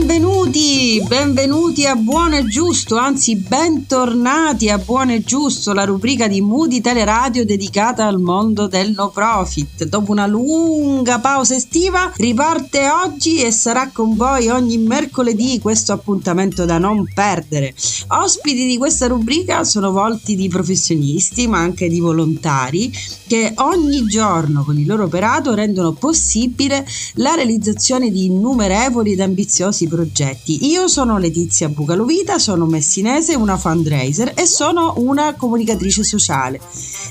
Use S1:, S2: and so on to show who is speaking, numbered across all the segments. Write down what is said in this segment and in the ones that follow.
S1: benvenuti, benvenuti a Buono e Giusto, anzi bentornati a Buono e Giusto, la rubrica di Moody Teleradio dedicata al mondo del no profit. Dopo una lunga pausa estiva riparte oggi e sarà con voi ogni mercoledì questo appuntamento da non perdere. Ospiti di questa rubrica sono volti di professionisti ma anche di volontari che ogni giorno con il loro operato rendono possibile la realizzazione di innumerevoli ed ambiziosi progetti. Io sono Letizia Bucalovita, sono messinese, una fundraiser e sono una comunicatrice sociale.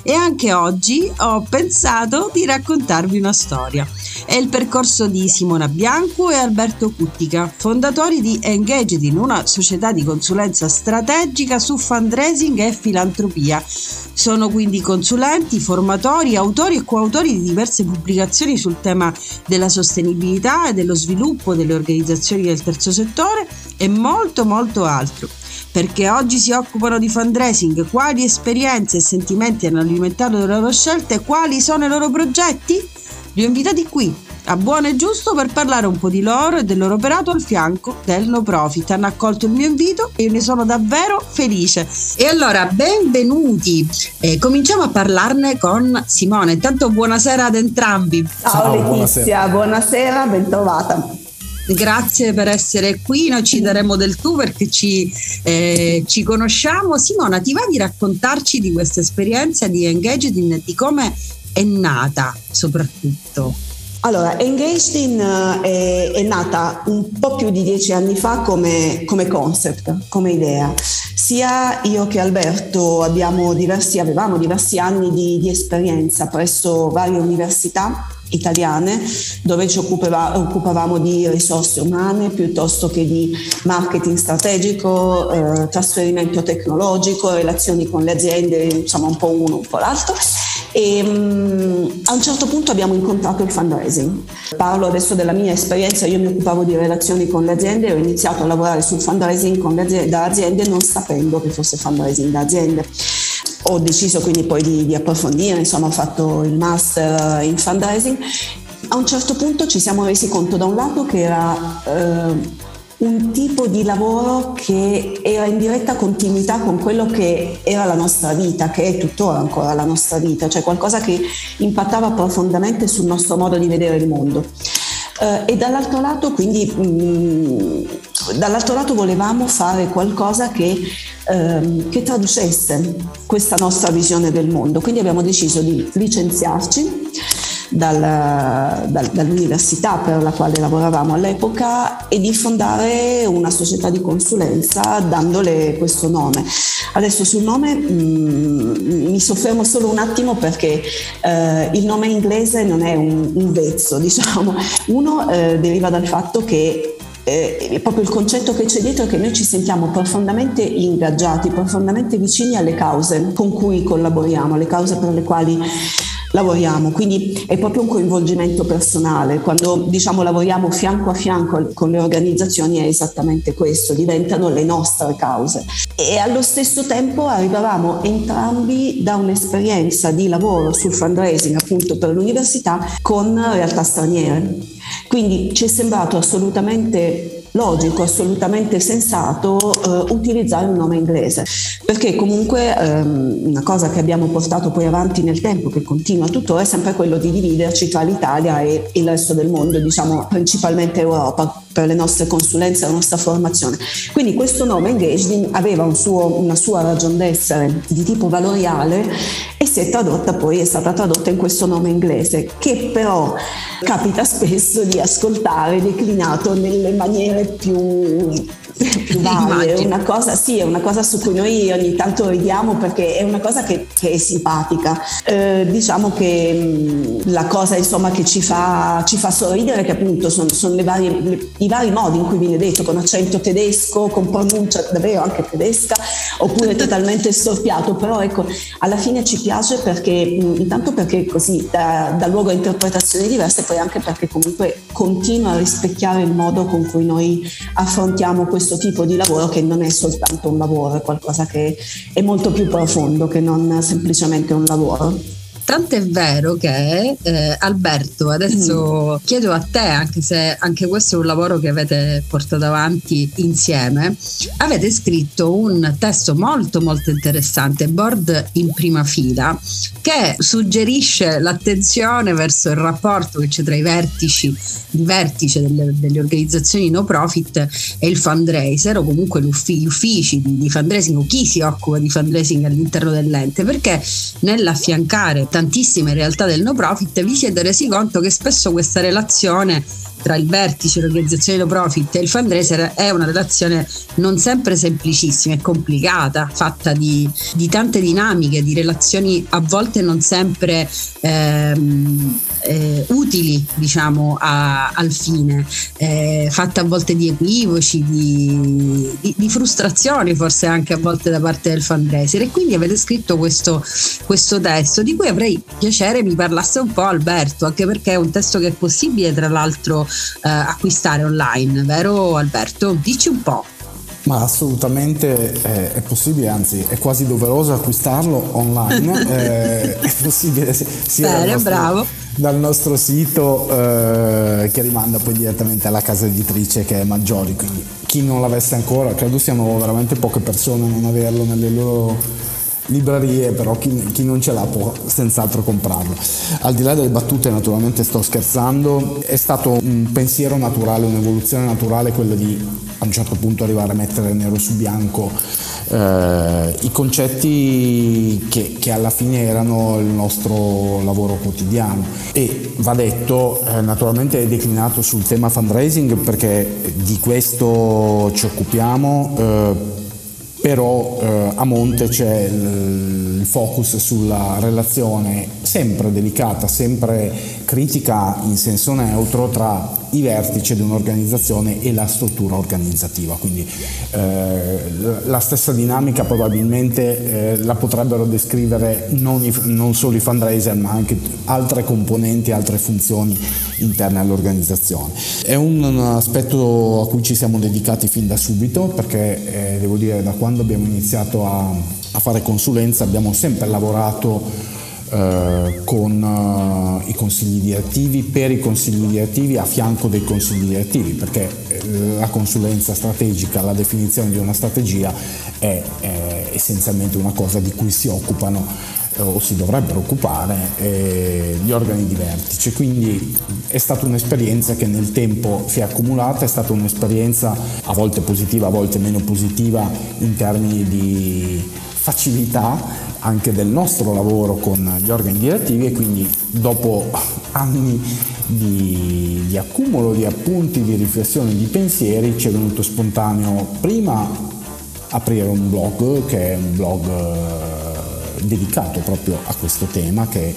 S1: E anche oggi ho pensato di raccontarvi una storia. È il percorso di Simona Bianco e Alberto Cuttica, fondatori di Engaged una società di consulenza strategica su fundraising e filantropia. Sono quindi consulenti, formatori, autori e coautori di diverse pubblicazioni sul tema della sostenibilità e dello sviluppo delle organizzazioni del terzo settore e molto molto altro. Perché oggi si occupano di fundraising, quali esperienze e sentimenti hanno alimentato le loro scelte quali sono i loro progetti? Li ho invitati qui a buono e giusto per parlare un po' di loro e del loro operato al fianco del no profit. Hanno accolto il mio invito e io ne sono davvero felice. E allora, benvenuti. Eh, cominciamo a parlarne con Simone. Intanto buonasera ad entrambi.
S2: Ciao, Ciao Letizia, buonasera, buonasera bentrovata.
S1: Grazie per essere qui, noi ci daremo del tu perché ci, eh, ci conosciamo. Simona, ti va di raccontarci di questa esperienza di Engaged in, di come è nata soprattutto?
S2: Allora, Engaged in uh, è, è, nata un po' più di dieci anni fa come, come concept, come idea. Sia io che Alberto diversi, avevamo diversi anni di, di esperienza presso varie università italiane dove ci occupava, occupavamo di risorse umane piuttosto che di marketing strategico, eh, trasferimento tecnologico, relazioni con le aziende, insomma un po' uno, un po' l'altro. E um, a un certo punto abbiamo incontrato il fundraising. Parlo adesso della mia esperienza, io mi occupavo di relazioni con le aziende e ho iniziato a lavorare sul fundraising aziende, da aziende non sapendo che fosse fundraising da aziende ho deciso quindi poi di, di, approfondire, insomma ho fatto il master in fundraising. A un certo punto ci siamo resi conto da un lato che era eh, un tipo di lavoro che era in diretta continuità con quello che era la nostra vita, che è tuttora ancora la nostra vita, cioè qualcosa che impattava profondamente sul nostro modo di vedere il mondo. Uh, e dall'altro lato, quindi, mh, mm, dall'altro lato volevamo fare qualcosa che, uh, che traducesse questa nostra visione del mondo. Quindi abbiamo deciso di licenziarci dal, dal, dall'università per la quale lavoravamo all'epoca e di fondare una società di consulenza dandole questo nome. Adesso sul nome mh, mm, mi soffermo solo un attimo perché eh, il nome inglese non è un, un vezzo, diciamo. Uno eh, deriva dal fatto che eh, proprio il concetto che c'è dietro è che noi ci sentiamo profondamente ingaggiati, profondamente vicini alle cause con cui collaboriamo, alle cause per le quali lavoriamo, quindi è proprio un coinvolgimento personale. Quando diciamo lavoriamo fianco a fianco con le organizzazioni è esattamente questo, diventano le nostre cause. E allo stesso tempo arrivavamo entrambi da un'esperienza di lavoro sul fundraising appunto per l'università con realtà straniere. Quindi ci è sembrato assolutamente logico, assolutamente sensato eh, utilizzare un nome inglese, perché comunque ehm, una cosa che abbiamo portato poi avanti nel tempo, che continua tuttora, è sempre quello di dividerci tra l'Italia e il resto del mondo, diciamo principalmente Europa per le nostre consulenze, la nostra formazione. Quindi questo nome Engaging aveva un suo, una sua ragion d'essere di tipo valoriale e si è tradotta poi, è stata tradotta in questo nome inglese, che però capita spesso di ascoltare declinato nelle maniere più varie. È una cosa, sì, è una cosa su cui noi ogni tanto ridiamo perché è una cosa che, che è simpatica. Eh, diciamo che mh, la cosa insomma, che ci fa, ci fa sorridere che appunto sono, sono le varie, le, i vari modi in cui viene detto, con accento tedesco, con pronuncia davvero anche tedesca, oppure totalmente storpiato, però ecco, alla fine ci piace perché mh, intanto perché così dà, dà luogo a interpretazioni diverse, poi anche perché comunque continua a rispecchiare il modo con cui noi affrontiamo questo questo tipo di lavoro che non è soltanto un lavoro, è qualcosa che è molto più profondo che non semplicemente un lavoro.
S1: Tant'è vero che eh, Alberto, adesso mm. chiedo a te, anche se anche questo è un lavoro che avete portato avanti insieme, avete scritto un testo molto molto interessante, Board in prima fila, che suggerisce l'attenzione verso il rapporto che c'è tra i vertici, il vertice delle, delle organizzazioni no profit e il fundraiser o comunque gli uffici di, di fundraising o chi si occupa di fundraising all'interno dell'ente, perché nell'affiancare tantissime realtà del no profit vi siete resi conto che spesso questa relazione tra il vertice, l'organizzazione no profit e il fundraiser è una relazione non sempre semplicissima, è complicata, fatta di, di tante dinamiche, di relazioni a volte non sempre ehm, eh, utili diciamo a, al fine, eh, fatta a volte di equivoci, di, di, di, frustrazioni forse anche a volte da parte del fundraiser. E quindi avete scritto questo, questo testo di cui avrei piacere mi parlasse un po' Alberto, anche perché è un testo che è possibile tra l'altro eh, acquistare online, vero Alberto? Dici un po'.
S3: Ma assolutamente eh, è possibile, anzi è quasi doveroso acquistarlo online, eh, è possibile sia
S1: Bene, dal, nostro,
S3: dal nostro sito eh, che rimanda poi direttamente alla casa editrice che è Maggiori, quindi chi non l'avesse ancora, credo siano veramente poche persone a non averlo nelle loro librerie, però chi, chi, non ce l'ha può senz'altro comprarlo. Al di là delle battute, naturalmente sto scherzando, è stato un pensiero naturale, un'evoluzione naturale quella di a un certo punto arrivare a mettere nero su bianco eh, i concetti che, che, alla fine erano il nostro lavoro quotidiano e va detto eh, naturalmente è declinato sul tema fundraising perché di questo ci occupiamo eh, però eh, a monte c'è il, il, focus sulla relazione sempre delicata, sempre critica in senso neutro tra i vertici di un'organizzazione e la struttura organizzativa. Quindi eh, la stessa dinamica probabilmente eh, la potrebbero descrivere non, i, non, solo i fundraiser ma anche altre componenti, altre funzioni interne all'organizzazione. È un, aspetto a cui ci siamo dedicati fin da subito perché eh, devo dire da quando abbiamo iniziato a, a fare consulenza abbiamo sempre lavorato eh, con uh, i consigli direttivi, per i consigli direttivi, a fianco dei consigli direttivi, perché eh, la consulenza strategica, la definizione di una strategia è, è essenzialmente una cosa di cui si occupano o si dovrebbero occupare eh, gli organi di vertice. Quindi è stata un'esperienza che nel tempo si è accumulata, è stata un'esperienza a volte positiva, a volte meno positiva in termini di facilità anche del nostro lavoro con gli organi direttivi e quindi dopo anni di, di accumulo di appunti, di riflessioni, di pensieri ci è venuto spontaneo prima aprire un blog che è un blog eh, dedicato proprio a questo tema che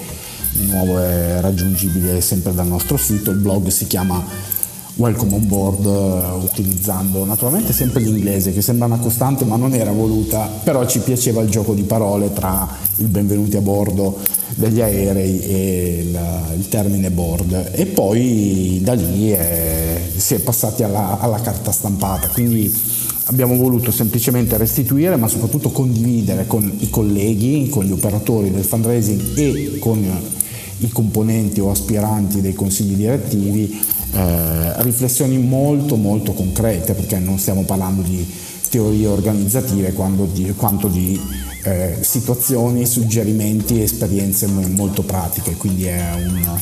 S3: di nuovo è raggiungibile sempre dal nostro sito, il blog si chiama welcome on board uh, utilizzando naturalmente sempre l'inglese che sembra una costante ma non era voluta, però ci piaceva il gioco di parole tra il benvenuti a bordo degli aerei e il, il termine board. E poi da lì è, si è passati alla, alla carta stampata, quindi abbiamo voluto semplicemente restituire ma soprattutto condividere con i colleghi, con gli operatori del fundraising e con i componenti o aspiranti dei consigli direttivi eh, riflessioni molto molto concrete perché non stiamo parlando di teorie organizzative di, quanto di eh, situazioni, suggerimenti e esperienze molto pratiche, quindi è un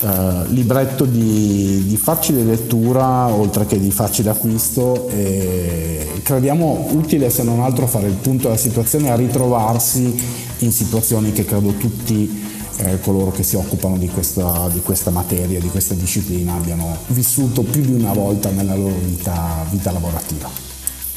S3: uh, libretto di, di, facile lettura oltre che di facile acquisto e crediamo utile se non altro fare il punto della situazione a ritrovarsi in situazioni che credo tutti eh, coloro che si occupano di questa, di questa, materia, di questa disciplina abbiano vissuto più di una volta nella loro vita, vita lavorativa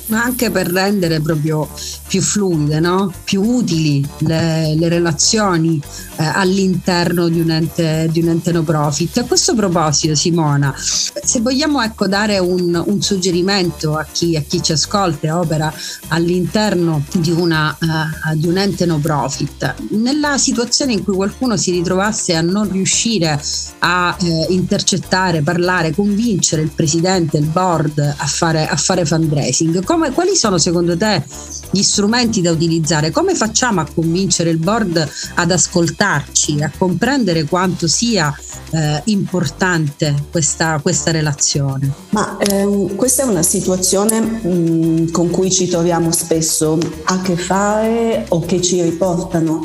S1: ma anche per rendere proprio più fluide, no? più utili le, le relazioni eh, all'interno di un, ente, di un ente no profit. A questo proposito, Simona, se vogliamo ecco, dare un, un suggerimento a chi, a chi, ci ascolta e opera all'interno di, una, uh, di un ente no profit, nella situazione in cui qualcuno si ritrovasse a non riuscire a eh, intercettare, parlare, convincere il presidente, il board a fare, a fare fundraising, come, quali sono secondo te gli strumenti da utilizzare? Come facciamo a convincere il board ad ascoltarci, a comprendere quanto sia eh, importante questa, questa, relazione?
S2: Ma ehm, questa è una situazione mh, con cui ci troviamo spesso a che fare o che ci riportano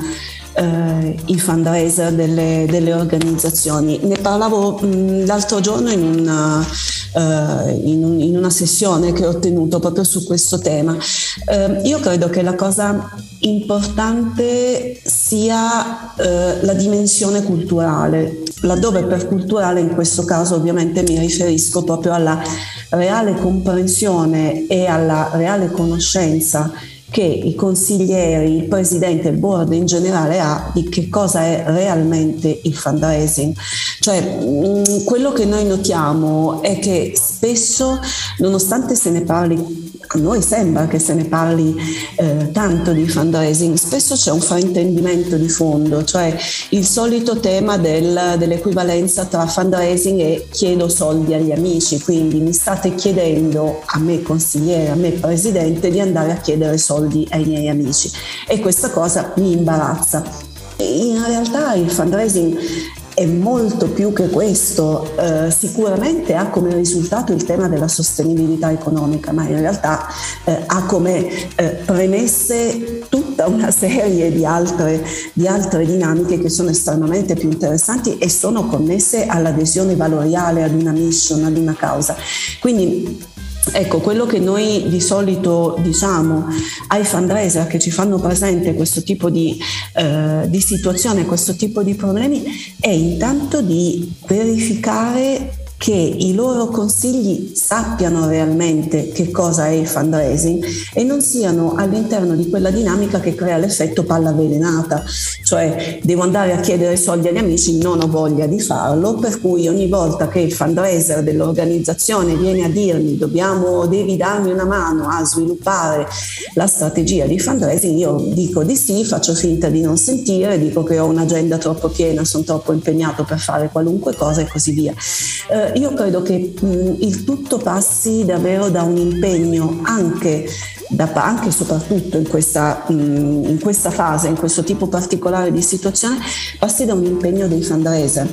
S2: eh, i fundraiser delle, delle, organizzazioni. Ne parlavo mh, l'altro giorno in una, uh, in, un, in una, sessione che ho tenuto proprio su questo tema. Uh, io credo che la cosa importante sia uh, la dimensione culturale, laddove per culturale in questo caso ovviamente mi riferisco proprio alla reale comprensione e alla reale conoscenza che i consiglieri, il presidente, il board in generale ha di che cosa è realmente il fundraising. Cioè, mm, quello che noi notiamo è che spesso, nonostante se ne parli a noi sembra che se ne parli eh, tanto di fundraising, spesso c'è un fraintendimento di fondo, cioè il solito tema del, dell'equivalenza tra fundraising e chiedo soldi agli amici, quindi mi state chiedendo a me consigliere, a me presidente di andare a chiedere soldi ai miei amici. E questa cosa mi imbarazza. In realtà il fundraising è molto più che questo, eh, sicuramente ha come risultato il tema della sostenibilità economica, ma in realtà eh, ha come eh, premesse tutta una serie di altre, di altre dinamiche che sono estremamente più interessanti e sono connesse all'adesione valoriale ad una mission, ad una causa. Quindi Ecco, quello che noi di solito diciamo ai fundraiser che ci fanno presente questo tipo di, eh, di situazione, questo tipo di problemi, è intanto di verificare che i loro consigli sappiano realmente che cosa è il fundraising e non siano all'interno di quella dinamica che crea l'effetto palla avvelenata, cioè devo andare a chiedere soldi agli amici, non ho voglia di farlo, per cui ogni volta che il fundraiser dell'organizzazione viene a dirmi dobbiamo, devi darmi una mano a sviluppare la strategia di fundraising, io dico di sì, faccio finta di non sentire, dico che ho un'agenda troppo piena, sono troppo impegnato per fare qualunque cosa e così via. Eh, io credo che mh, il tutto passi davvero da un impegno anche anche e soprattutto in questa, in questa, fase, in questo tipo particolare di situazione, passi da un impegno dei fundraiser.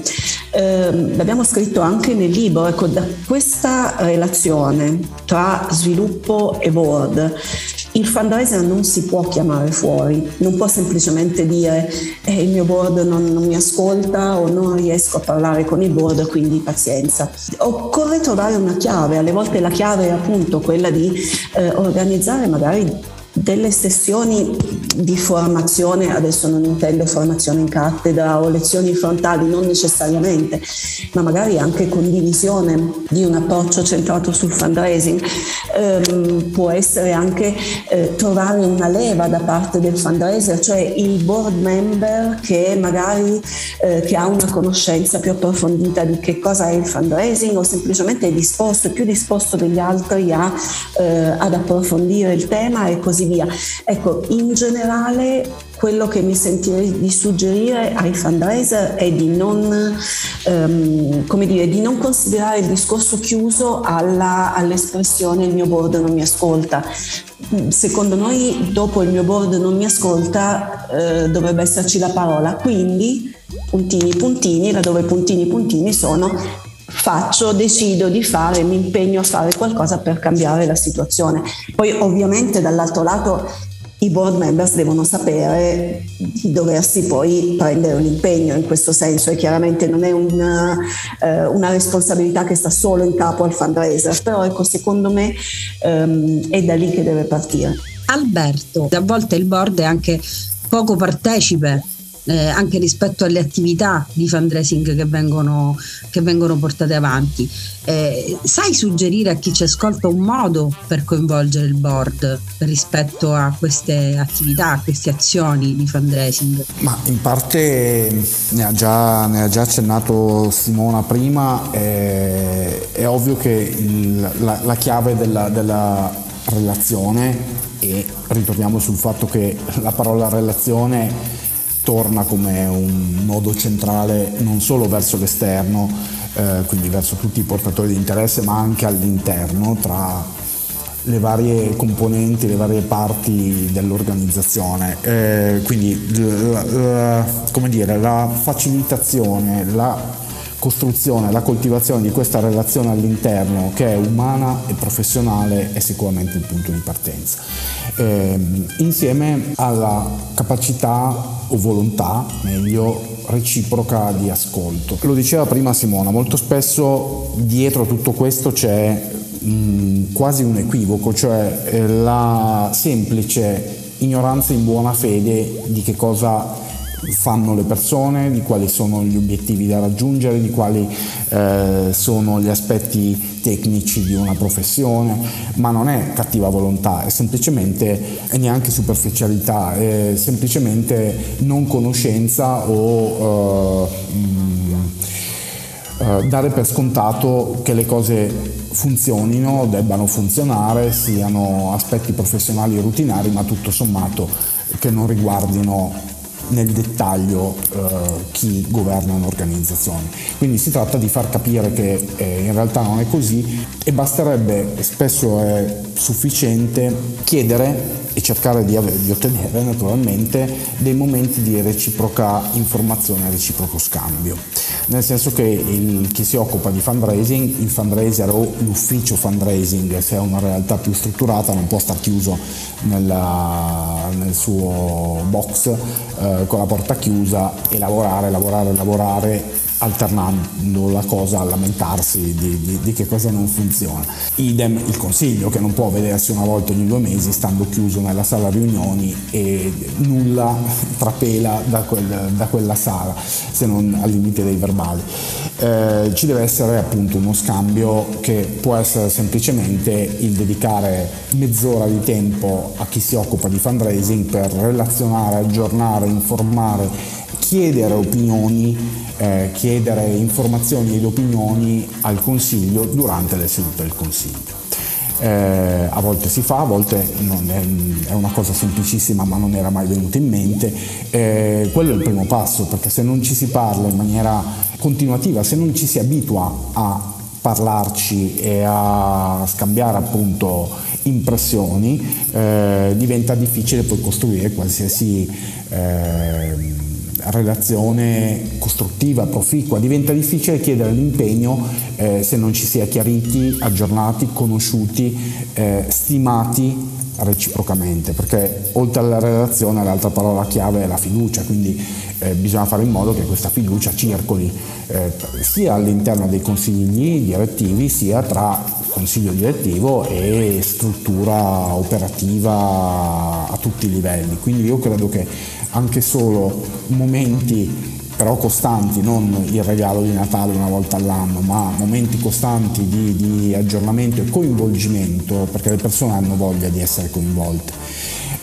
S2: Eh, l'abbiamo scritto anche nel libro, ecco, da questa relazione tra sviluppo e board il fundraiser non si può chiamare fuori, non può semplicemente dire eh, il mio board non, non, mi ascolta o non riesco a parlare con il board, quindi pazienza. Occorre trovare una chiave, alle volte la chiave è appunto quella di eh, organizzare magari delle sessioni di formazione, adesso non intendo formazione in cattedra o lezioni frontali, non necessariamente, ma magari anche condivisione di un approccio centrato sul fundraising, ehm, può essere anche eh, trovare una leva da parte del fundraiser, cioè il board member che magari eh, che ha una conoscenza più approfondita di che cosa è il fundraising o semplicemente è disposto, più disposto degli altri a, eh, ad approfondire il tema e così. Ecco, in generale quello che mi sentirei di suggerire ai fundraiser è di non, come dire, di non considerare il discorso chiuso alla, all'espressione il mio board non mi ascolta. Secondo noi dopo il mio board non mi ascolta eh, dovrebbe esserci la parola, quindi puntini puntini, laddove puntini puntini sono faccio, decido di fare, mi impegno a fare qualcosa per cambiare la situazione. Poi ovviamente dall'altro lato i board members devono sapere di doversi poi prendere un impegno in questo senso e chiaramente non è una, eh, una responsabilità che sta solo in capo al fundraiser, però ecco secondo me ehm, è da lì che deve partire.
S1: Alberto, a volte il board è anche poco partecipe eh, anche rispetto alle attività di fundraising che vengono, che vengono portate avanti. Eh, sai suggerire a chi ci ascolta un modo per coinvolgere il board rispetto a queste attività, a queste azioni di fundraising?
S3: Ma in parte ne ha già, ne ha già accennato Simona prima, è, è ovvio che il, la, la, chiave della, della relazione e ritorniamo sul fatto che la parola relazione torna come un nodo centrale non solo verso l'esterno, eh, quindi verso tutti i portatori di interesse, ma anche all'interno tra, le varie componenti, le varie parti dell'organizzazione. Eh, quindi la, la, come dire, la facilitazione, la costruzione, la coltivazione di questa relazione all'interno che è umana e professionale è sicuramente il punto di partenza. Eh, insieme alla capacità o volontà, meglio, reciproca di ascolto. Lo diceva prima Simona, molto spesso dietro tutto questo c'è mh, quasi un equivoco, cioè eh, la semplice ignoranza in buona fede di che cosa fanno le persone, di quali sono gli obiettivi da raggiungere, di quali eh, sono gli aspetti tecnici di una professione, ma non è cattiva volontà, è semplicemente è neanche superficialità, è semplicemente non conoscenza o uh, uh, dare per scontato che le cose funzionino, debbano funzionare, siano aspetti professionali rutinari, ma tutto sommato che non riguardino nel dettaglio eh, chi governa un'organizzazione. Quindi si tratta di far capire che eh, in realtà non è così e basterebbe, spesso è sufficiente, chiedere e cercare di, avere, di ottenere naturalmente dei momenti di reciproca informazione reciproco scambio. Nel senso che il, chi si occupa di fundraising, il fundraiser o l'ufficio fundraising, se è una realtà più strutturata, non può star chiuso nella, nel suo box eh, con la porta chiusa e lavorare, lavorare, lavorare alternando la cosa a lamentarsi di, di, di, che cosa non funziona. Idem il consiglio che non può vedersi una volta ogni due mesi stando chiuso nella sala riunioni e nulla trapela da, quel, da quella sala se non al limite dei verbali. Eh, ci deve essere appunto uno scambio che può essere semplicemente il dedicare mezz'ora di tempo a chi si occupa di fundraising per relazionare, aggiornare, informare chiedere opinioni, eh, chiedere informazioni ed opinioni al Consiglio durante le sedute del Consiglio. Eh, a volte si fa, a volte è, è, una cosa semplicissima ma non era mai venuta in mente. Eh, quello è il primo passo perché se non ci si parla in maniera continuativa, se non ci si abitua a parlarci e a scambiare appunto impressioni, eh, diventa difficile poi costruire qualsiasi eh, relazione costruttiva, proficua, diventa difficile chiedere l'impegno eh, se non ci si è chiariti, aggiornati, conosciuti, eh, stimati reciprocamente, perché oltre alla relazione l'altra parola chiave è la fiducia, quindi eh, bisogna fare in modo che questa fiducia circoli eh, sia all'interno dei consigli direttivi sia tra consiglio direttivo e struttura operativa a tutti i livelli. Quindi io credo che anche solo momenti però costanti, non il regalo di Natale una volta all'anno, ma momenti costanti di, di aggiornamento e coinvolgimento, perché le persone hanno voglia di essere coinvolte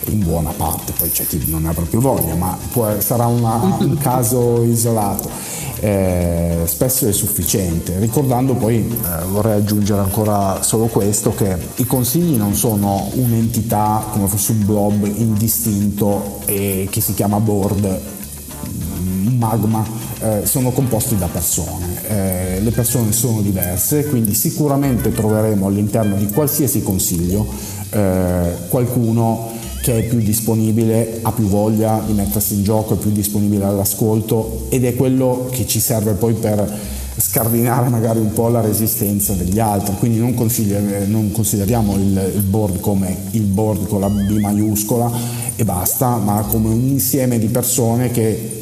S3: in buona parte, poi c'è chi non ha proprio voglia, ma può, sarà una, un caso isolato. Eh, spesso è sufficiente. Ricordando poi, eh, vorrei aggiungere ancora solo questo, che i consigli non sono un'entità come fosse un blob indistinto e che si chiama board magma eh, sono composti da persone, eh, le persone sono diverse, quindi sicuramente troveremo all'interno di qualsiasi consiglio eh, qualcuno che è più disponibile, ha più voglia di mettersi in gioco, è più disponibile all'ascolto ed è quello che ci serve poi per scardinare magari un po' la resistenza degli altri, quindi non, non consideriamo il, il, board come il board con la B maiuscola e basta, ma come un insieme di persone che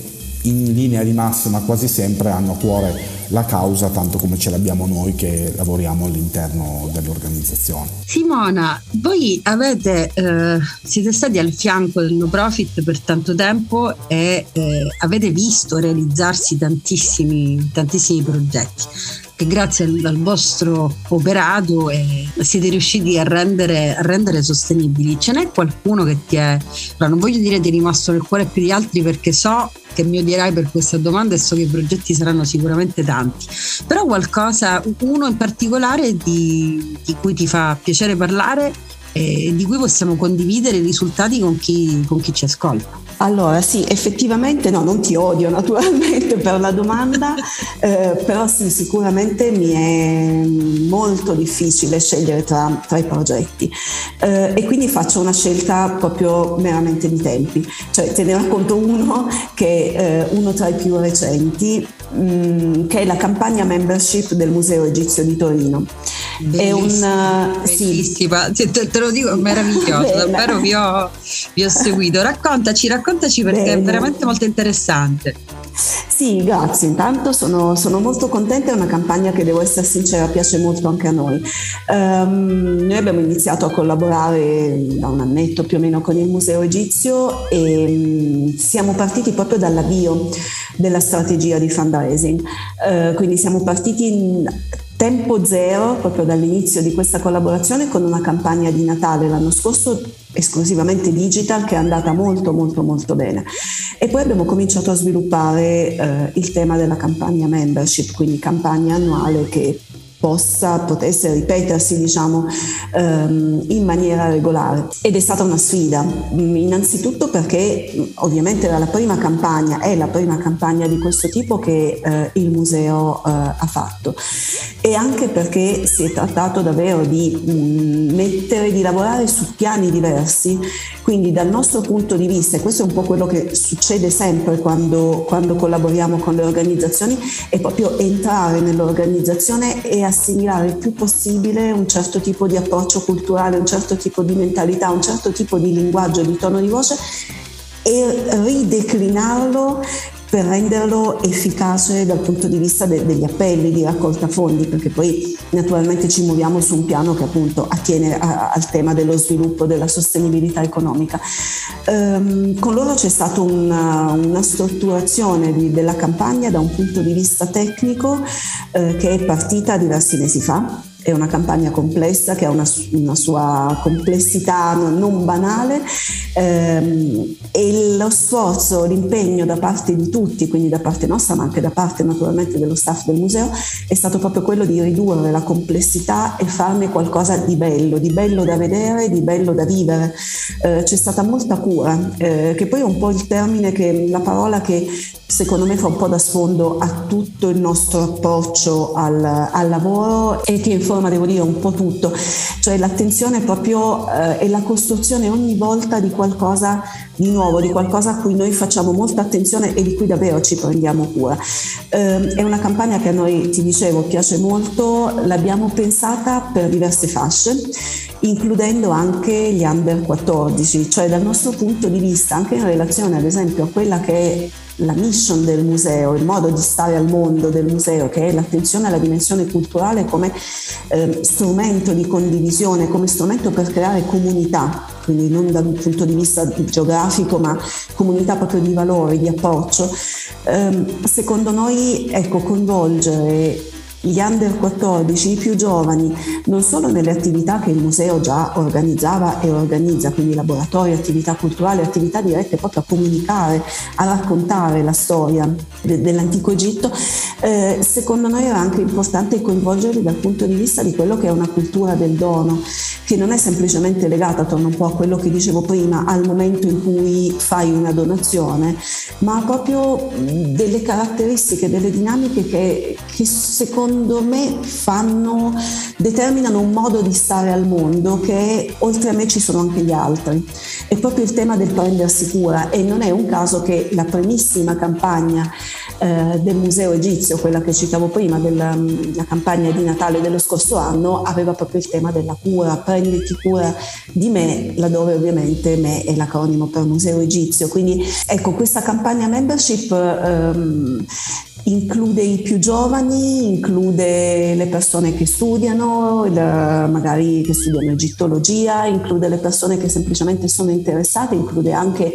S3: in linea di massima quasi sempre hanno a cuore la causa tanto come ce l'abbiamo noi che lavoriamo all'interno dell'organizzazione.
S1: Simona, voi avete, eh, siete stati al fianco del no profit per tanto tempo e eh, avete visto realizzarsi tantissimi, tantissimi progetti che grazie al, al vostro operato eh, siete riusciti a rendere, a rendere, sostenibili. Ce n'è qualcuno che ti è, non voglio dire ti è rimasto nel cuore più di altri perché so che mi odierai per questa domanda e so che i progetti saranno sicuramente tanti, però qualcosa, uno in particolare di, di cui ti fa piacere parlare e di cui possiamo condividere i risultati con chi, con chi ci ascolta.
S2: Allora sì, effettivamente no, non ti odio naturalmente per la domanda, eh, però sì, sicuramente mi è molto difficile scegliere tra, tra i progetti eh, e quindi faccio una scelta proprio meramente di tempi, cioè te ne racconto uno che è eh, uno tra i più recenti, mh, mm, che è la campagna membership del Museo Egizio di Torino.
S1: È un bellissima, sì. te, te, lo dico, meraviglioso, davvero vi ho, vi ho seguito. Raccontaci, raccontaci perché Bene. è veramente molto interessante.
S2: Sì, grazie. Intanto sono, sono, molto contenta, è una campagna che devo essere sincera, piace molto anche a noi. Um, noi abbiamo iniziato a collaborare da un annetto più o meno con il Museo Egizio e um, siamo partiti proprio dall'avvio della strategia di fundraising. Uh, quindi siamo partiti in, tempo zero, proprio dall'inizio di questa collaborazione, con una campagna di Natale l'anno scorso esclusivamente digital che è andata molto molto molto bene. E poi abbiamo cominciato a sviluppare eh, il tema della campagna membership quindi campagna annuale che possa, potesse ripetersi diciamo, ehm, in maniera regolare. Ed è stata una sfida, mm, innanzitutto perché mm, ovviamente era la prima campagna, è la prima campagna di questo tipo che eh, il museo eh, ha fatto e anche perché si è trattato davvero di mh, mm, mettere, di lavorare su piani diversi, quindi dal nostro punto di vista, e questo è un po' quello che succede sempre quando, quando collaboriamo con le organizzazioni, è proprio entrare nell'organizzazione e assimilare il più possibile un certo tipo di approccio culturale, un certo tipo di mentalità, un certo tipo di linguaggio, di tono di voce e rideclinarlo per renderlo efficace dal punto di vista de- degli appelli di raccolta fondi, perché poi naturalmente ci muoviamo su un piano che appunto attiene a- al tema dello sviluppo, della sostenibilità economica. Um, con loro c'è stata una, una strutturazione di, della campagna da un punto di vista tecnico eh, che è partita diversi mesi fa è una campagna complessa che ha una, una sua complessità non, banale ehm, e lo sforzo, l'impegno da parte di tutti, quindi da parte nostra ma anche da parte naturalmente dello staff del museo, è stato proprio quello di ridurre la complessità e farne qualcosa di bello, di bello da vedere, di bello da vivere. Eh, c'è stata molta cura, eh, che poi è un po' il termine, che, la parola che secondo me fa un po' da sfondo a tutto il nostro approccio al, al lavoro e che informa, devo dire, un po' tutto, cioè l'attenzione proprio eh, e la costruzione ogni volta di qualcosa di nuovo, di qualcosa a cui noi facciamo molta attenzione e di cui davvero ci prendiamo cura. Eh, è una campagna che a noi, ti dicevo, piace molto, l'abbiamo pensata per diverse fasce includendo anche gli under 14, cioè dal nostro punto di vista, anche in relazione ad esempio a quella che è la mission del museo, il modo di stare al mondo del museo, che è l'attenzione alla dimensione culturale come eh, strumento di condivisione, come strumento per creare comunità, quindi non dal punto di vista geografico, ma comunità proprio di valori, di approccio. Eh, secondo noi, ecco, coinvolgere gli under 14, i più giovani, non solo nelle attività che il museo già organizzava e organizza, quindi laboratori, attività culturali, attività dirette proprio a comunicare, a raccontare la storia de- dell'antico Egitto, eh, secondo noi era anche importante coinvolgerli dal punto di vista di quello che è una cultura del dono, che non è semplicemente legata, torno un po' a quello che dicevo prima, al momento in cui fai una donazione, ma proprio delle caratteristiche, delle dinamiche che, che secondo secondo me fanno, determinano un modo di stare al mondo che oltre a me ci sono anche gli altri. È proprio il tema del prendersi cura e non è un caso che la primissima campagna eh, del Museo Egizio, quella che citavo prima, della campagna di Natale dello scorso anno, aveva proprio il tema della cura, prenditi cura di me, laddove ovviamente me è l'acronimo per Museo Egizio. Quindi ecco, questa campagna membership ehm, include i più giovani, include le persone che studiano, magari che studiano egittologia, include le persone che semplicemente sono interessate, include anche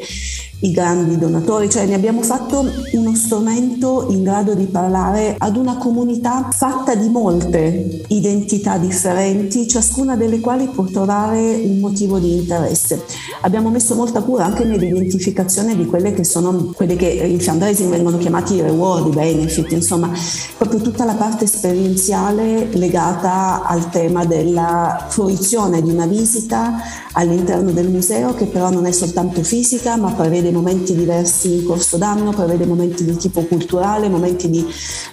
S2: i grandi donatori, cioè ne abbiamo fatto uno strumento in grado di parlare ad una comunità fatta di molte identità differenti, ciascuna delle quali può trovare un motivo di interesse. Abbiamo messo molta cura anche nell'identificazione di quelle che sono quelle che in fundraising vengono chiamati i reward, i benefit, insomma, proprio tutta la parte esperienziale legata al tema della fruizione di una visita all'interno del museo che però non è soltanto fisica ma prevede dei momenti diversi in corso d'anno, prevede momenti di tipo culturale, momenti di,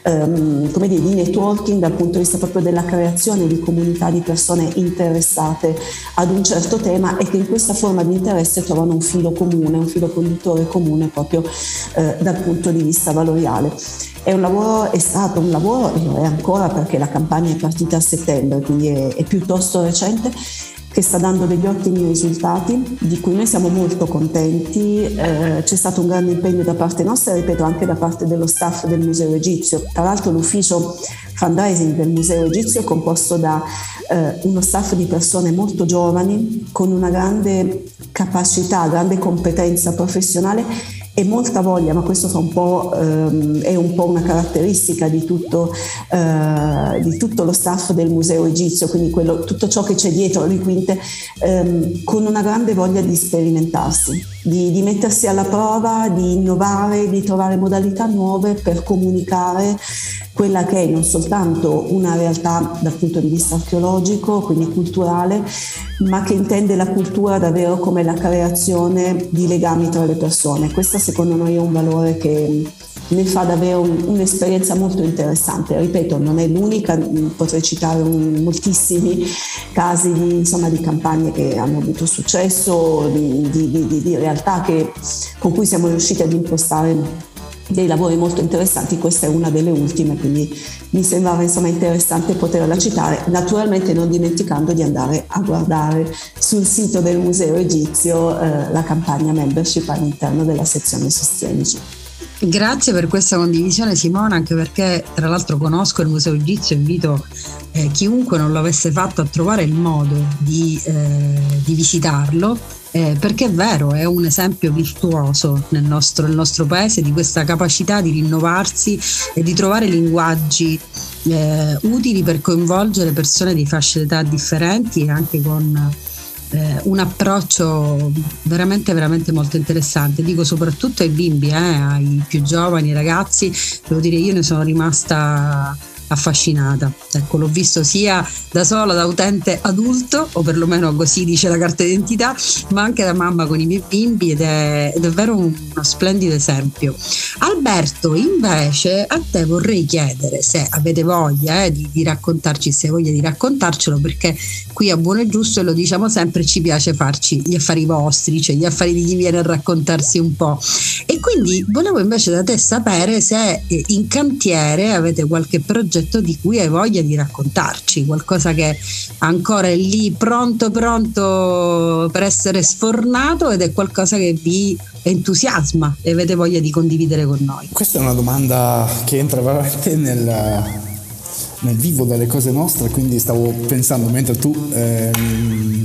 S2: come dire, di networking dal punto di vista proprio della creazione di comunità di persone interessate ad un certo tema e che in questa forma di interesse trovano un filo comune, un filo conduttore comune proprio eh, dal punto di vista valoriale. È, lavoro, è stato un lavoro, e lo è ancora perché la campagna è partita a settembre, quindi è, è piuttosto recente, che sta dando degli ottimi risultati, di cui noi siamo molto contenti. Eh, c'è stato un grande impegno da parte nostra, ripeto, anche da parte dello staff del Museo Egizio. Tra l'altro l'ufficio fundraising del Museo Egizio è composto da eh, uno staff di persone molto giovani, con una grande capacità, grande competenza professionale e molta voglia, ma questo un ehm, è un po' una caratteristica di tutto, eh, di tutto, lo staff del Museo Egizio, quindi quello, tutto ciò che c'è dietro le quinte, ehm, con una grande voglia di sperimentarsi, di, di, mettersi alla prova, di innovare, di trovare modalità nuove per comunicare quella che è non soltanto una realtà dal punto di vista archeologico, quindi culturale, ma che intende la cultura davvero come la creazione di legami tra le persone. Questo secondo noi è un valore che ne fa davvero un'esperienza molto interessante. Ripeto, non è l'unica, potrei citare un, moltissimi casi di, insomma, di, campagne che hanno avuto successo, di, di, di realtà che, con cui siamo riusciti ad impostare dei lavori molto interessanti, questa è una delle ultime, quindi mi sembrava insomma interessante poterla citare, naturalmente non dimenticando di andare a guardare sul sito del Museo Egizio eh, la campagna membership all'interno della sezione Sostienici.
S1: Grazie per questa condivisione Simona, anche perché tra l'altro conosco il Museo Egizio e invito eh, chiunque non lo avesse fatto a trovare il modo di, eh, di visitarlo eh, perché è vero, è un esempio virtuoso nel nostro, nel nostro, paese di questa capacità di rinnovarsi e di trovare linguaggi eh, utili per coinvolgere persone di fasce d'età differenti e anche con eh, un approccio veramente veramente molto interessante. Dico soprattutto ai bimbi eh, ai più giovani ragazzi. Devo dire io ne sono rimasta affascinata. Ecco, l'ho visto sia da sola, da utente adulto, o perlomeno così dice la carta d'identità, ma anche da mamma con i miei bimbi ed è, davvero uno splendido esempio. Alberto, invece, a te vorrei chiedere se avete voglia eh, di, di, raccontarci, se hai voglia di raccontarcelo, perché qui a Buono e Giusto, e lo diciamo sempre, ci piace farci gli affari vostri, cioè gli affari di chi viene a raccontarsi un po'. E quindi volevo invece da te sapere se eh, in cantiere avete qualche progetto progetto di cui hai voglia di raccontarci, qualcosa che ancora è lì pronto pronto per essere sfornato ed è qualcosa che vi entusiasma e avete voglia di condividere con noi.
S3: Questa è una domanda che entra veramente nel, nel vivo delle cose nostre, quindi stavo pensando mentre tu eh,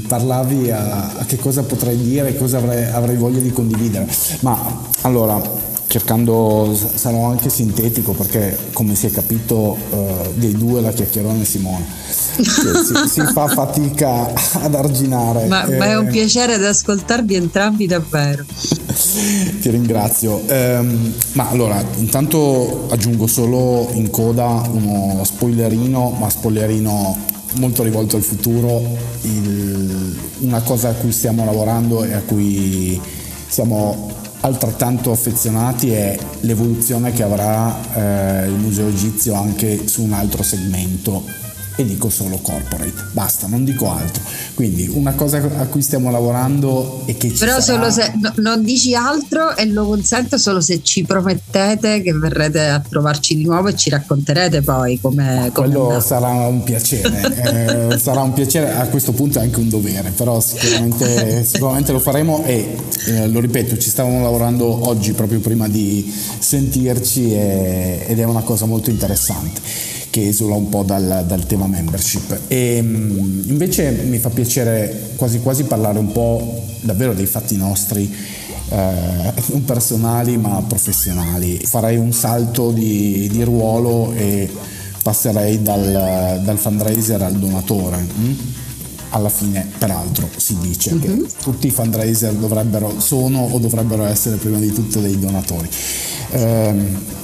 S3: parlavi a, a, che cosa potrei dire, cosa avrei, avrei voglia di condividere. Ma allora, cercando, sarò anche sintetico perché come si è capito uh, dei due la chiacchierone Simone si, si, fa fatica ad arginare.
S1: Ma, eh, ma, è un piacere ad ascoltarvi entrambi davvero.
S3: Ti ringrazio. Um, ma allora, intanto aggiungo solo in coda uno spoilerino, ma spoilerino molto rivolto al futuro, il, una cosa a cui stiamo lavorando e a cui siamo altrettanto affezionati è l'evoluzione che avrà eh, il Museo Egizio anche su un altro segmento e dico solo corporate, basta, non dico altro. Quindi una cosa a cui stiamo lavorando e che ci
S1: Però
S3: sarà...
S1: solo se no, non dici altro e lo consento solo se ci promettete che verrete a trovarci di nuovo e ci racconterete poi come...
S3: Quello sarà un piacere, eh, sarà un piacere, a questo punto è anche un dovere, però sicuramente, sicuramente lo faremo e eh, lo ripeto, ci stavamo lavorando oggi proprio prima di sentirci e, ed è una cosa molto interessante che esula un po' dal, dal tema membership. E, invece mi fa piacere quasi quasi parlare un po' davvero dei fatti nostri, eh, non personali ma professionali. Farei un salto di, di ruolo e passerei dal, dal, fundraiser al donatore. Hm? Alla fine peraltro si dice uh-huh. che mhm. tutti i fundraiser dovrebbero, sono o dovrebbero essere prima di tutto dei donatori. Eh,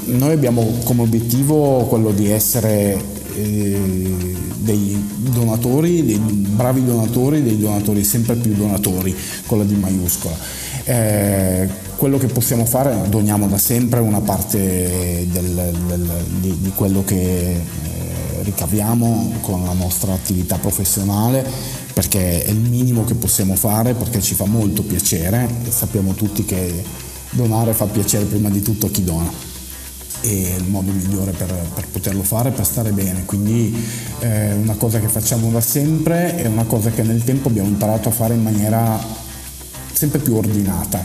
S3: noi abbiamo come obiettivo quello di essere eh, dei donatori, dei bravi donatori, dei donatori sempre più donatori con la D maiuscola. Eh, quello che possiamo fare, doniamo da sempre una parte del, del, di, di, quello che eh, ricaviamo con la nostra attività professionale perché è il minimo che possiamo fare perché ci fa molto piacere sappiamo tutti che donare fa piacere prima di tutto a chi dona. E il modo migliore per, per poterlo fare è per stare bene. Quindi è eh, una cosa che facciamo da sempre è una cosa che nel tempo abbiamo imparato a fare in maniera sempre più ordinata.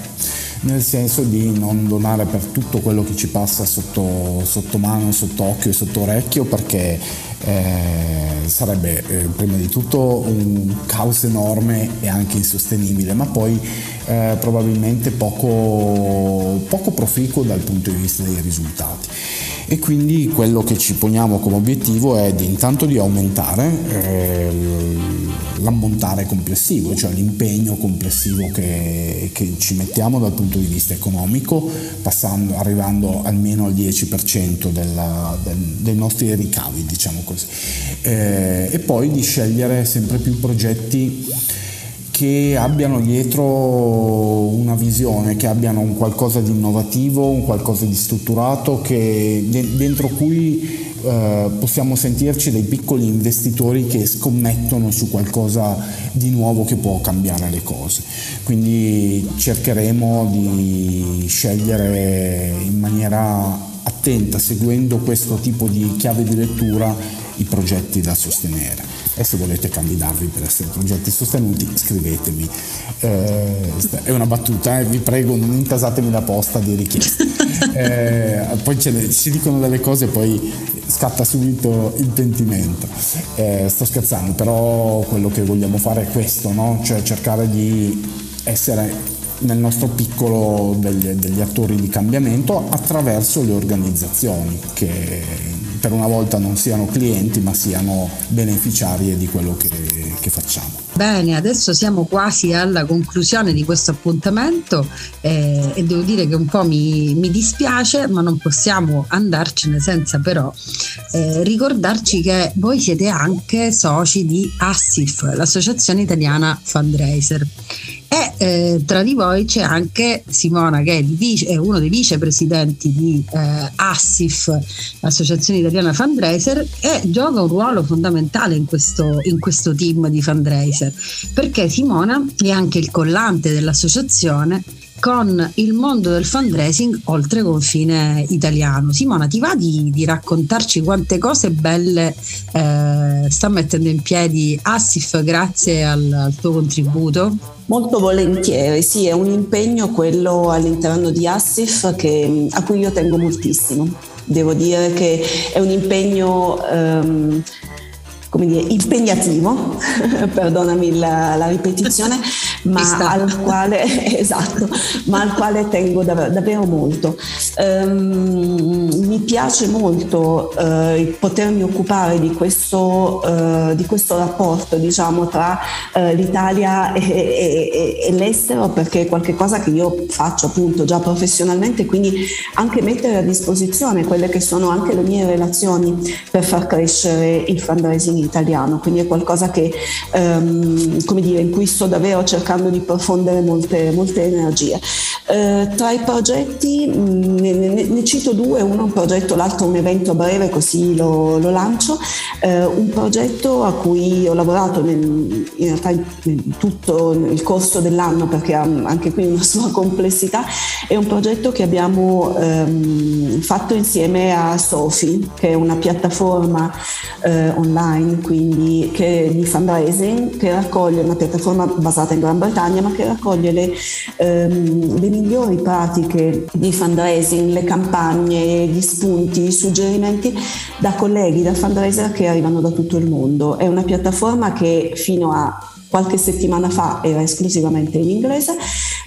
S3: Nel senso di non donare per tutto quello che ci passa sotto, sotto mano, sotto occhio e sotto orecchio perché eh, sarebbe eh, prima di tutto un caos enorme e anche insostenibile, ma poi eh, probabilmente poco, poco proficuo dal punto di vista dei risultati. E quindi quello che ci poniamo come obiettivo è di intanto di aumentare eh, l'ammontare complessivo, cioè l'impegno complessivo che, che, ci mettiamo dal punto di vista economico, passando, arrivando almeno al 10% della, del, dei nostri ricavi, diciamo così, eh, e poi di scegliere sempre più progetti che abbiano dietro una visione, che abbiano un qualcosa di innovativo, un qualcosa di strutturato, che, dentro cui eh, possiamo sentirci dei piccoli investitori che scommettono su qualcosa di nuovo che può cambiare le cose. Quindi cercheremo di scegliere in maniera attenta, seguendo questo tipo di chiave di lettura, i progetti da sostenere e se volete candidarvi per essere progetti sostenuti scrivetemi. Eh, è una battuta, eh, vi prego non intasatemi la posta di richieste. Eh, poi ne, si dicono delle cose e poi scatta subito il pentimento. Eh, sto scherzando, però quello che vogliamo fare è questo, no? cioè cercare di essere nel nostro piccolo degli, degli attori di cambiamento attraverso le organizzazioni che per una volta non siano clienti ma siano beneficiarie di quello che, che facciamo.
S1: Bene, adesso siamo quasi alla conclusione di questo appuntamento eh, e devo dire che un po' mi, mi, dispiace, ma non possiamo andarcene senza però eh, ricordarci che voi siete anche soci di ASSIF, l'Associazione Italiana Fundraiser. E eh, tra di voi c'è anche Simona che è, vice, è uno dei vicepresidenti di eh, ASSIF, l'Associazione Italiana Fundraiser, e gioca un ruolo fondamentale in questo, in questo team di fundraiser, perché Simona è anche il collante dell'associazione con il mondo del fundraising oltre confine italiano. Simona, ti va di, di raccontarci quante cose belle eh, sta mettendo in piedi Assif grazie al, al tuo contributo?
S2: Molto volentieri, sì, è un impegno quello all'interno di Assif che, a cui io tengo moltissimo. Devo dire che è un impegno um, come dire, impegnativo, perdonami la, la ripetizione, ma al, quale, esatto, ma al quale tengo dav- davvero molto. Um, mi piace molto uh, potermi occupare di questo, uh, di questo rapporto diciamo, tra uh, l'Italia e, e, e, l'estero perché è qualcosa che io faccio appunto già professionalmente, quindi anche mettere a disposizione quelle che sono anche le mie relazioni per far crescere il fundraising italiano, quindi è qualcosa che, um, come dire, in cui sto davvero cercando di profondere molte, molte energie. Eh, tra i progetti mm, ne, ne, ne, cito due, uno è un progetto, l'altro un evento breve così lo, lo lancio, eh, un progetto a cui ho lavorato nel, in realtà in tutto il corso dell'anno perché ha anche qui una sua complessità, è un progetto che abbiamo ehm, fatto insieme a Sofi che è una piattaforma eh, online quindi che, di fundraising che raccoglie una piattaforma basata in Gran Bretagna ma che raccoglie le, ehm, le migliori pratiche di fundraising, le campagne, gli spunti, i suggerimenti da colleghi, da fundraiser che arrivano da tutto il mondo. È una piattaforma che fino a qualche settimana fa era esclusivamente in inglese.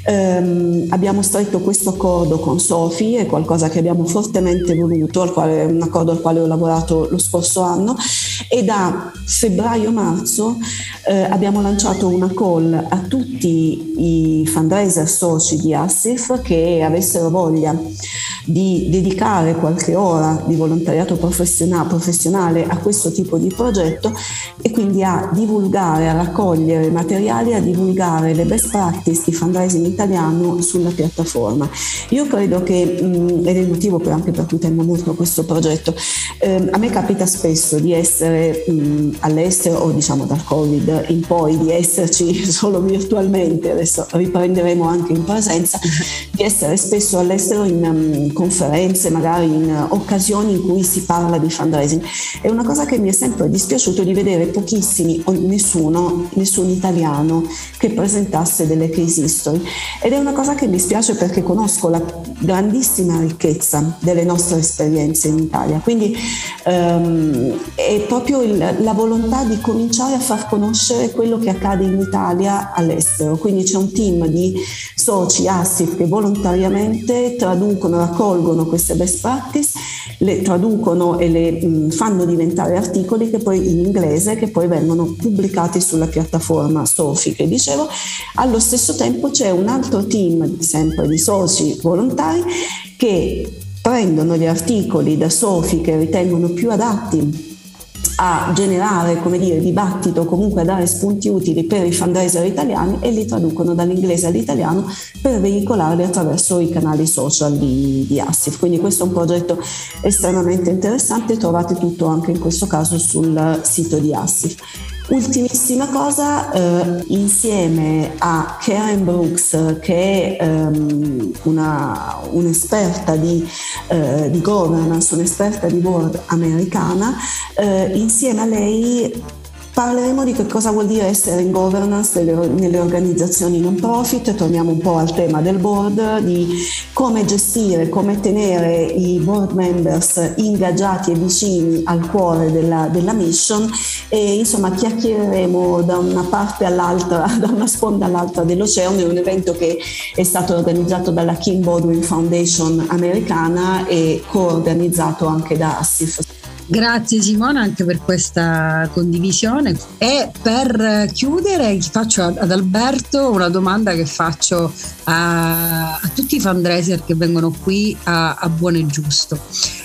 S2: Um, abbiamo stretto questo accordo con Sofi, è qualcosa che abbiamo fortemente voluto, al quale, un accordo al quale ho lavorato lo scorso anno. E da febbraio-marzo eh, abbiamo lanciato una call a tutti i fundraiser soci di Assif che avessero voglia di dedicare qualche ora di volontariato professionale a questo tipo di progetto e quindi a divulgare, a raccogliere materiali, a divulgare le best practice di fundraising italiano sulla piattaforma. Io credo che, mh, ed è il motivo per, anche per cui tengo molto questo progetto, eh, a me capita spesso di essere mh, all'estero o diciamo dal Covid in poi di esserci solo virtualmente, adesso riprenderemo anche in presenza, di essere spesso all'estero in um, conferenze, magari in occasioni in cui si parla di fundraising. È una cosa che mi è sempre dispiaciuto di vedere pochissimi o nessuno, nessun italiano che presentasse delle case history ed è una cosa che mi spiace perché conosco la grandissima ricchezza delle nostre esperienze in Italia, quindi um, è proprio il, la volontà di cominciare a far conoscere quello che accade in Italia all'estero, quindi c'è un team di soci ASIF che volontariamente traducono, raccolgono queste best practice, le traducono e le mh, fanno diventare articoli che poi in inglese che poi vengono pubblicati sulla piattaforma Sofi che dicevo. Allo stesso tempo c'è un altro team sempre di soci volontari che prendono gli articoli da Sofi che ritengono più adatti a generare come dire, dibattito, comunque a dare spunti utili per i fundraiser italiani e li traducono dall'inglese all'italiano per veicolarli attraverso i canali social di, di Assif. Quindi questo è un progetto estremamente interessante, trovate tutto anche in questo caso sul sito di Assif. Ultimissima cosa, eh, insieme a Karen Brooks, che è ehm, una, un'esperta di, eh, di, governance, un'esperta di board americana, eh, insieme a lei Parleremo di che cosa vuol dire essere in governance nelle, nelle, organizzazioni non profit, torniamo un po' al tema del board, di come gestire, come tenere i board members ingaggiati e vicini al cuore della, della mission e insomma chiacchiereremo da una parte all'altra, da una sponda all'altra dell'oceano, è un evento che è stato organizzato dalla Kim Baldwin Foundation americana e coorganizzato anche da Assif.
S1: Grazie Simona anche per questa condivisione e per chiudere faccio ad Alberto una domanda che faccio a, a tutti i fundraiser che vengono qui a, a Buono e Giusto.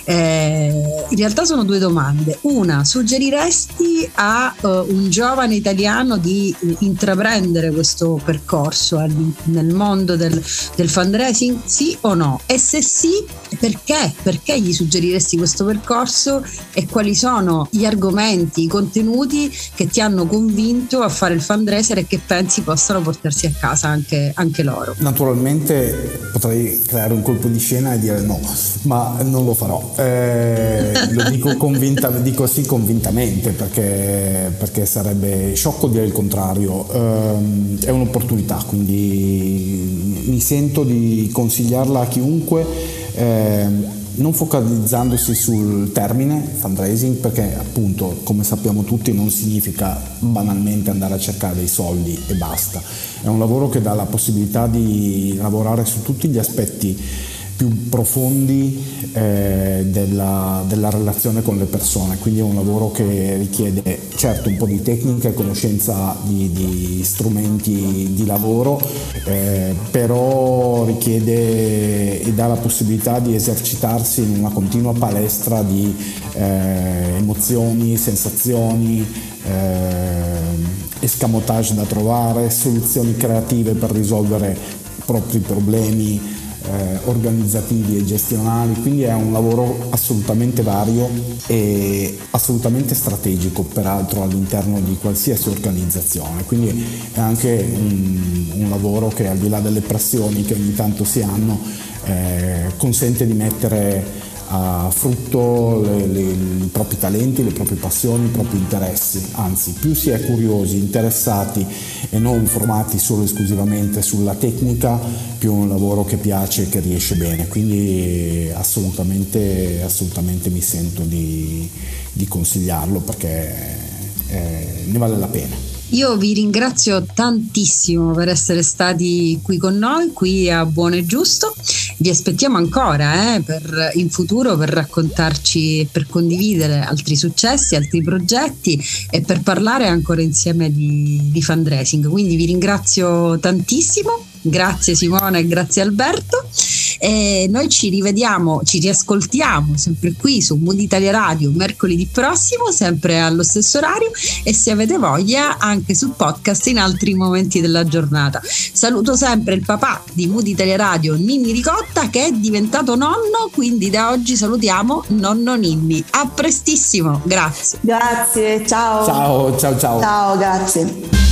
S1: Eh, in realtà sono due domande. Una, suggeriresti a uh, un giovane italiano di uh, intraprendere questo percorso uh, nel mondo del, del fundraising? Sì o no? E se sì, perché? Perché gli suggeriresti questo percorso e quali sono gli argomenti, i contenuti che ti hanno convinto a fare il fundraiser e che pensi possano portarsi a casa anche, anche loro?
S3: Naturalmente potrei creare un colpo di scena e dire no, ma non lo farò. Eh, lo dico, convinta, dico sì convintamente perché, perché, sarebbe sciocco dire il contrario. Eh, è un'opportunità, quindi mi sento di consigliarla a chiunque eh, non focalizzandosi sul termine fundraising perché appunto come sappiamo tutti non significa banalmente andare a cercare dei soldi e basta, è un lavoro che dà la possibilità di lavorare su tutti gli aspetti più profondi eh, della, della, relazione con le persone, quindi è un lavoro che richiede certo un po' di tecnica e conoscenza di, di strumenti di lavoro, eh, però richiede e dà la possibilità di esercitarsi in una continua palestra di eh, emozioni, sensazioni, eh, escamotage da trovare, soluzioni creative per risolvere i propri problemi eh, organizzativi e gestionali, quindi è un lavoro assolutamente vario e assolutamente strategico peraltro all'interno di qualsiasi organizzazione, quindi è anche un, un lavoro che al di là delle pressioni che ogni tanto si hanno eh, consente di mettere a frutto le, le, i propri talenti, le proprie passioni, i propri interessi. Anzi, più si è curiosi, interessati e non formati solo esclusivamente sulla tecnica, più è un lavoro che piace e che riesce bene. Quindi assolutamente, assolutamente mi sento di, di consigliarlo perché eh, ne vale la pena.
S1: Io vi ringrazio tantissimo per essere stati qui con noi, qui a Buono e Giusto. Vi aspettiamo ancora eh, per, in futuro per raccontarci, per condividere altri successi, altri progetti e per parlare ancora insieme di, di fundraising. Quindi vi ringrazio tantissimo. Grazie Simone e grazie Alberto E noi ci rivediamo, ci riascoltiamo sempre qui su Mood Italia Radio mercoledì prossimo, sempre allo stesso orario e se avete voglia anche sul podcast in altri momenti della giornata. Saluto sempre il papà di Mood Italia Radio, Ninni Ricotta, che è diventato nonno, quindi da oggi salutiamo nonno Ninni. A prestissimo, grazie.
S2: Grazie, ciao.
S3: Ciao, ciao, ciao.
S2: Ciao, grazie.